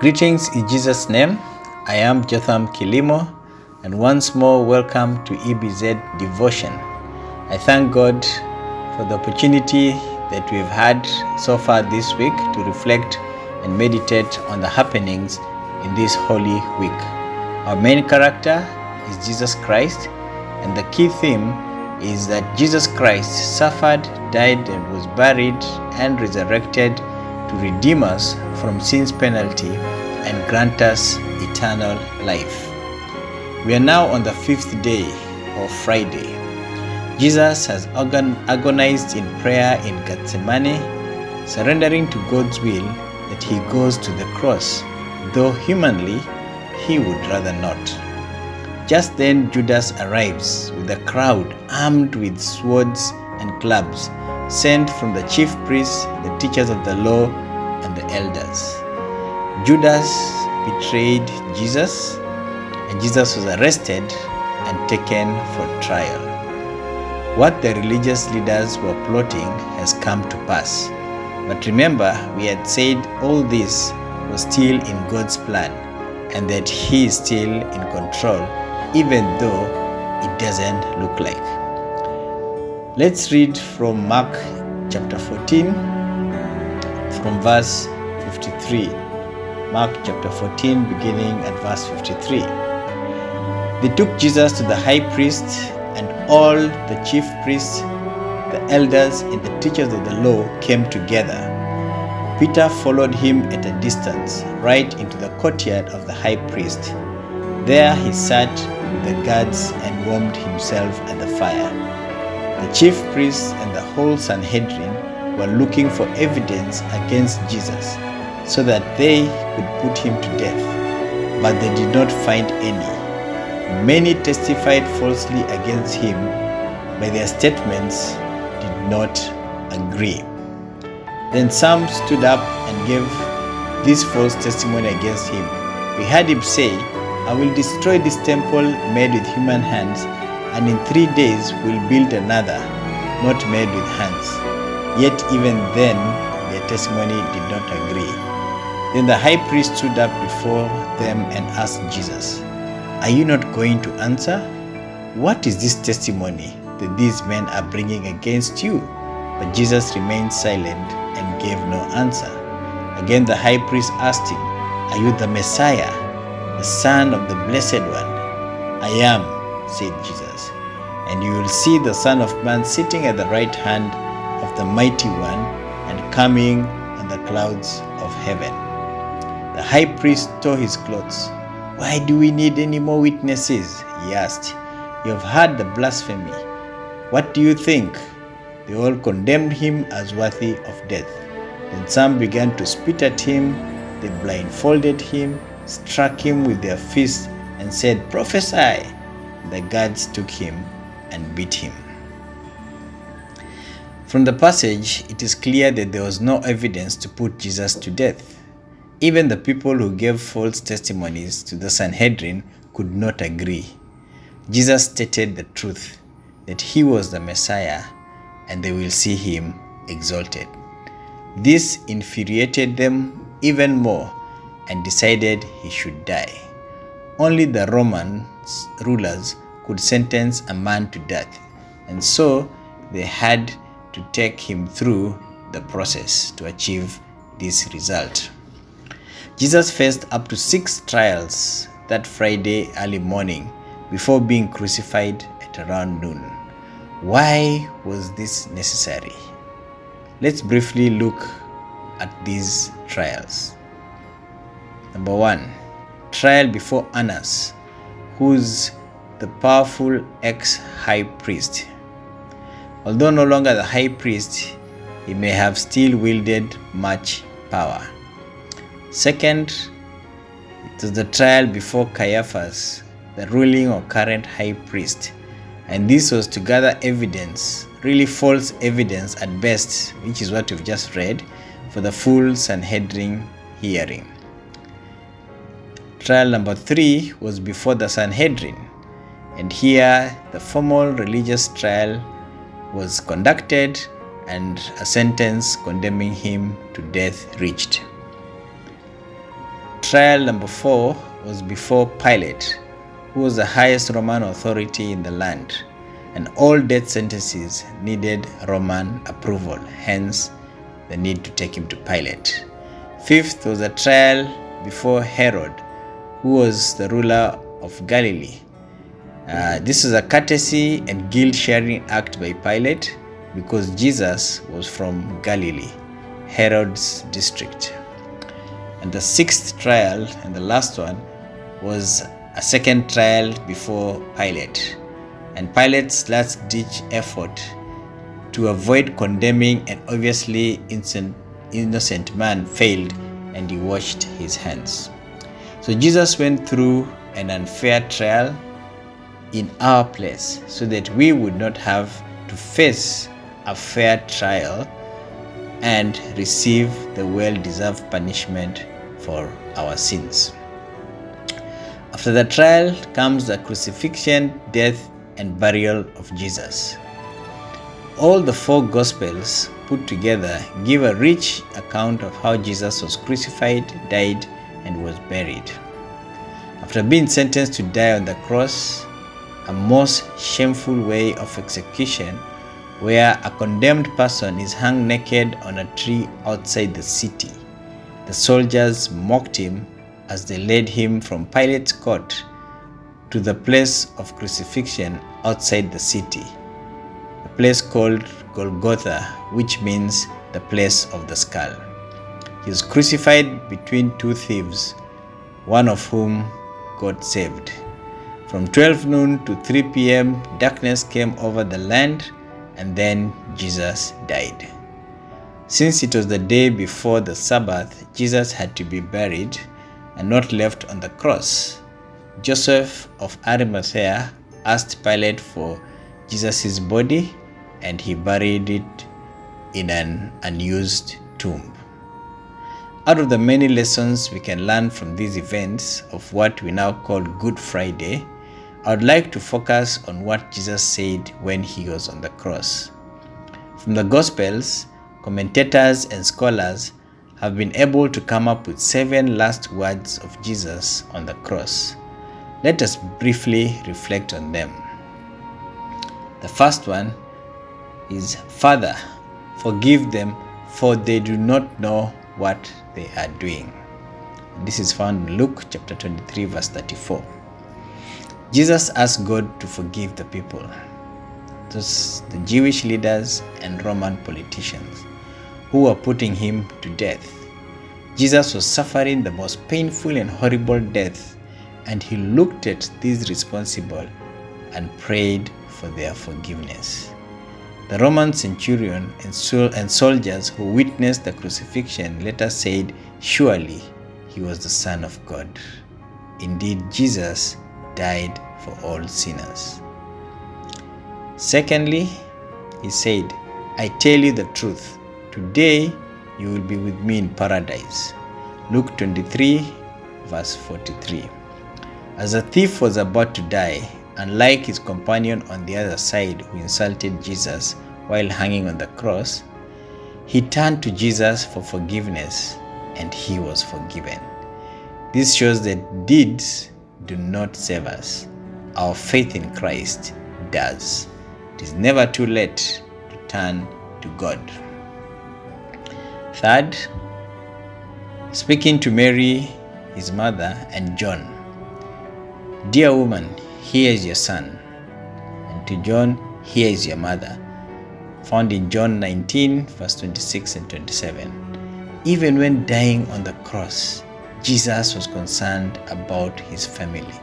Greetings in Jesus' name. I am Jotham Kilimo, and once more, welcome to EBZ Devotion. I thank God for the opportunity that we've had so far this week to reflect and meditate on the happenings in this holy week. Our main character is Jesus Christ, and the key theme is that Jesus Christ suffered, died, and was buried and resurrected to redeem us from sin's penalty and grant us eternal life. We are now on the fifth day of Friday. Jesus has agonized in prayer in Gethsemane, surrendering to God's will that he goes to the cross, though humanly he would rather not. Just then, Judas arrives with a crowd armed with swords and clubs, sent from the chief priests, the teachers of the law, and the elders. Judas betrayed Jesus, and Jesus was arrested and taken for trial. What the religious leaders were plotting has come to pass. But remember, we had said all this was still in God's plan and that He is still in control, even though it doesn't look like. Let's read from Mark chapter 14, from verse 53. Mark chapter 14, beginning at verse 53. They took Jesus to the high priest, and all the chief priests, the elders, and the teachers of the law came together. Peter followed him at a distance, right into the courtyard of the high priest. There he sat with the guards and warmed himself at the fire. The chief priests and the whole Sanhedrin were looking for evidence against Jesus so that they could put him to death, but they did not find any. Many testified falsely against him, but their statements did not agree. Then some stood up and gave this false testimony against him. We heard him say, I will destroy this temple made with human hands, and in three days will build another, not made with hands. Yet even then their testimony did not agree. Then the high priest stood up before them and asked Jesus, Are you not going to answer? What is this testimony that these men are bringing against you? But Jesus remained silent and gave no answer. Again the high priest asked him, Are you the Messiah, the Son of the Blessed One? I am, said Jesus. And you will see the Son of Man sitting at the right hand of the Mighty One and coming on the clouds of heaven. The high priest tore his clothes. Why do we need any more witnesses? He asked. You have heard the blasphemy. What do you think? They all condemned him as worthy of death. Then some began to spit at him. They blindfolded him, struck him with their fists, and said, Prophesy! The guards took him and beat him. From the passage, it is clear that there was no evidence to put Jesus to death. Even the people who gave false testimonies to the Sanhedrin could not agree. Jesus stated the truth that he was the Messiah and they will see him exalted. This infuriated them even more and decided he should die. Only the Roman rulers could sentence a man to death, and so they had to take him through the process to achieve this result. Jesus faced up to six trials that Friday early morning before being crucified at around noon. Why was this necessary? Let's briefly look at these trials. Number one, trial before Annas, who's the powerful ex high priest. Although no longer the high priest, he may have still wielded much power. Second, it was the trial before Caiaphas, the ruling or current high priest, and this was to gather evidence, really false evidence at best, which is what we've just read, for the full Sanhedrin hearing. Trial number three was before the Sanhedrin, and here the formal religious trial was conducted and a sentence condemning him to death reached. trial number four was before Pilate, who was the highest Roman authority in the land, and all death sentences needed Roman approval, hence, the need to take him to Pilate. Fifth was a trial before Herod, who was the ruler of Galilee. Uh, this was a courtesy and guilt sharing act by Pilate because Jesus was from Galilee, Herod's district. And the sixth trial and the last one was a second trial before Pilate. And Pilate's last ditch effort to avoid condemning an obviously innocent man failed and he washed his hands. So Jesus went through an unfair trial in our place so that we would not have to face a fair trial and receive the well deserved punishment for our sins. After the trial comes the crucifixion, death, and burial of Jesus. All the four Gospels put together give a rich account of how Jesus was crucified, died, and was buried. After being sentenced to die on the cross, a most shameful way of execution, where a condemned person is hung naked on a tree outside the city. The soldiers mocked him as they led him from Pilate's court to the place of crucifixion outside the city, a place called Golgotha, which means the place of the skull. He was crucified between two thieves, one of whom God saved. From 12 noon to 3 p.m., darkness came over the land, and then Jesus died. Since it was the day before the Sabbath, Jesus had to be buried and not left on the cross. Joseph of Arimathea asked Pilate for Jesus' body and he buried it in an unused tomb. Out of the many lessons we can learn from these events of what we now call Good Friday, I would like to focus on what Jesus said when he was on the cross. From the Gospels, commentators and scholars have been able to come up with seven last words of Jesus on the cross. Let us briefly reflect on them. The first one is Father, forgive them, for they do not know what they are doing. This is found in Luke chapter 23, verse 34. Jesus asked God to forgive the people, those the Jewish leaders and Roman politicians who were putting him to death. Jesus was suffering the most painful and horrible death, and he looked at these responsible and prayed for their forgiveness. The Roman centurion and, sol- and soldiers who witnessed the crucifixion later said, Surely he was the Son of God. Indeed, Jesus died for all sinners. Secondly, he said, I tell you the truth. Today you will be with me in paradise. Luke 23, verse 43. As the thief was about to die, unlike his companion on the other side who insulted Jesus while hanging on the cross, he turned to Jesus for forgiveness and he was forgiven. This shows that deeds do not save us. Our faith in Christ does. It is never too late to turn to God. Third, speaking to Mary, his mother, and John. Dear woman, here is your son. And to John, here is your mother. Found in John 19, verse 26 and 27. Even when dying on the cross, Jesus was concerned about his family.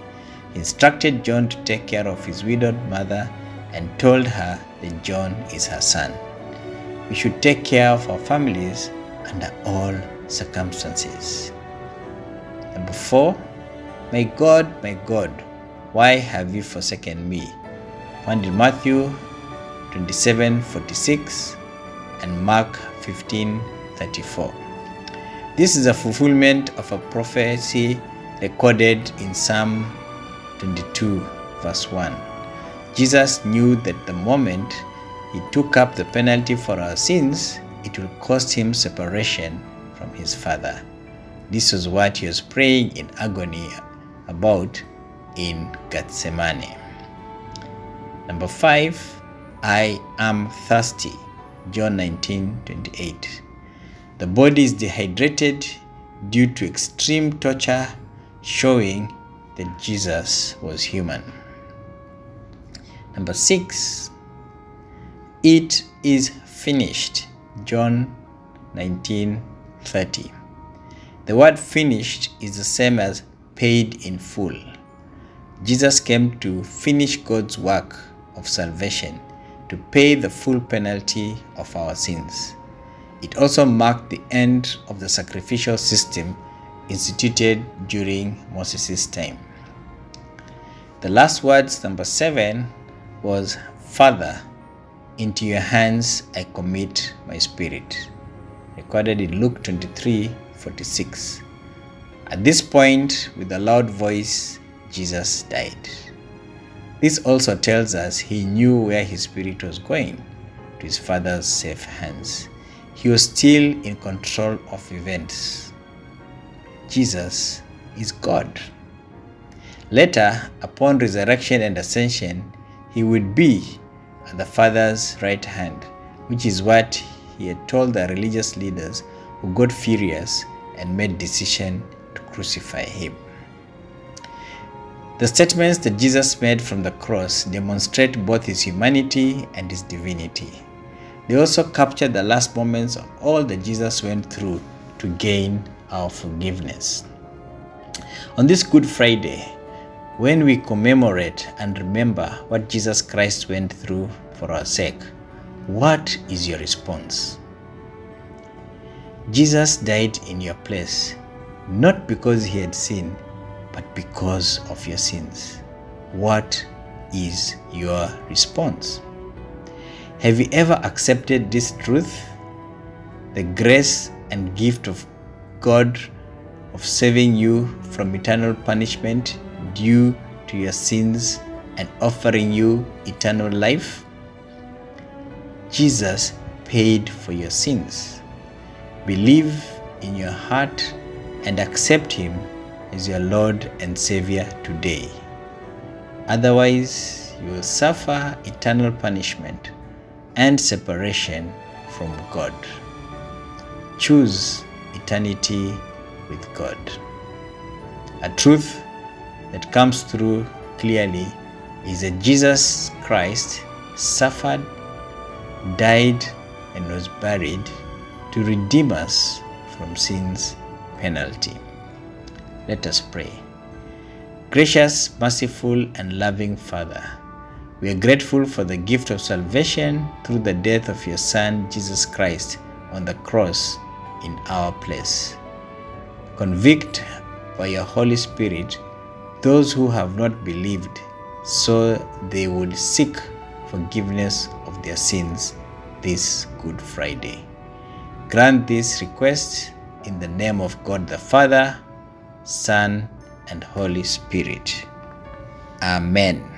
He instructed John to take care of his widowed mother and told her that John is her son. We should take care of our families under all circumstances. Number four, my God, my God, why have you forsaken me? Found in Matthew 27 46 and Mark 15 34. This is a fulfillment of a prophecy recorded in Psalm 22, verse 1. Jesus knew that the moment he took up the penalty for our sins, it will cost him separation from his Father. This was what he was praying in agony about in Gethsemane. Number five, I am thirsty. John 19 28. The body is dehydrated due to extreme torture, showing that Jesus was human. Number six, it is finished. John 19 30. The word finished is the same as paid in full. Jesus came to finish God's work of salvation, to pay the full penalty of our sins. It also marked the end of the sacrificial system instituted during Moses' time. The last words, number seven, was Father, into your hands I commit my spirit. Recorded in Luke 23 46. At this point, with a loud voice, Jesus died. This also tells us he knew where his spirit was going to his Father's safe hands. He was still in control of events. Jesus is God. Later, upon resurrection and ascension, he would be at the Father's right hand, which is what he had told the religious leaders who got furious and made decision to crucify him. The statements that Jesus made from the cross demonstrate both his humanity and his divinity. They also capture the last moments of all that Jesus went through to gain our forgiveness. On this Good Friday, when we commemorate and remember what Jesus Christ went through for our sake, what is your response? Jesus died in your place, not because he had sinned, but because of your sins. What is your response? Have you ever accepted this truth? The grace and gift of God of saving you from eternal punishment due to your sins and offering you eternal life? Jesus paid for your sins. Believe in your heart and accept Him as your Lord and Savior today. Otherwise, you will suffer eternal punishment and separation from God. Choose eternity with God. A truth that comes through clearly is that Jesus Christ suffered, died, and was buried to redeem us from sin's penalty. Let us pray. Gracious, merciful, and loving Father, we are grateful for the gift of salvation through the death of your Son, Jesus Christ, on the cross in our place. Convict by your Holy Spirit those who have not believed, so they would seek forgiveness of their sins this Good Friday. Grant this request in the name of God the Father, Son, and Holy Spirit. Amen.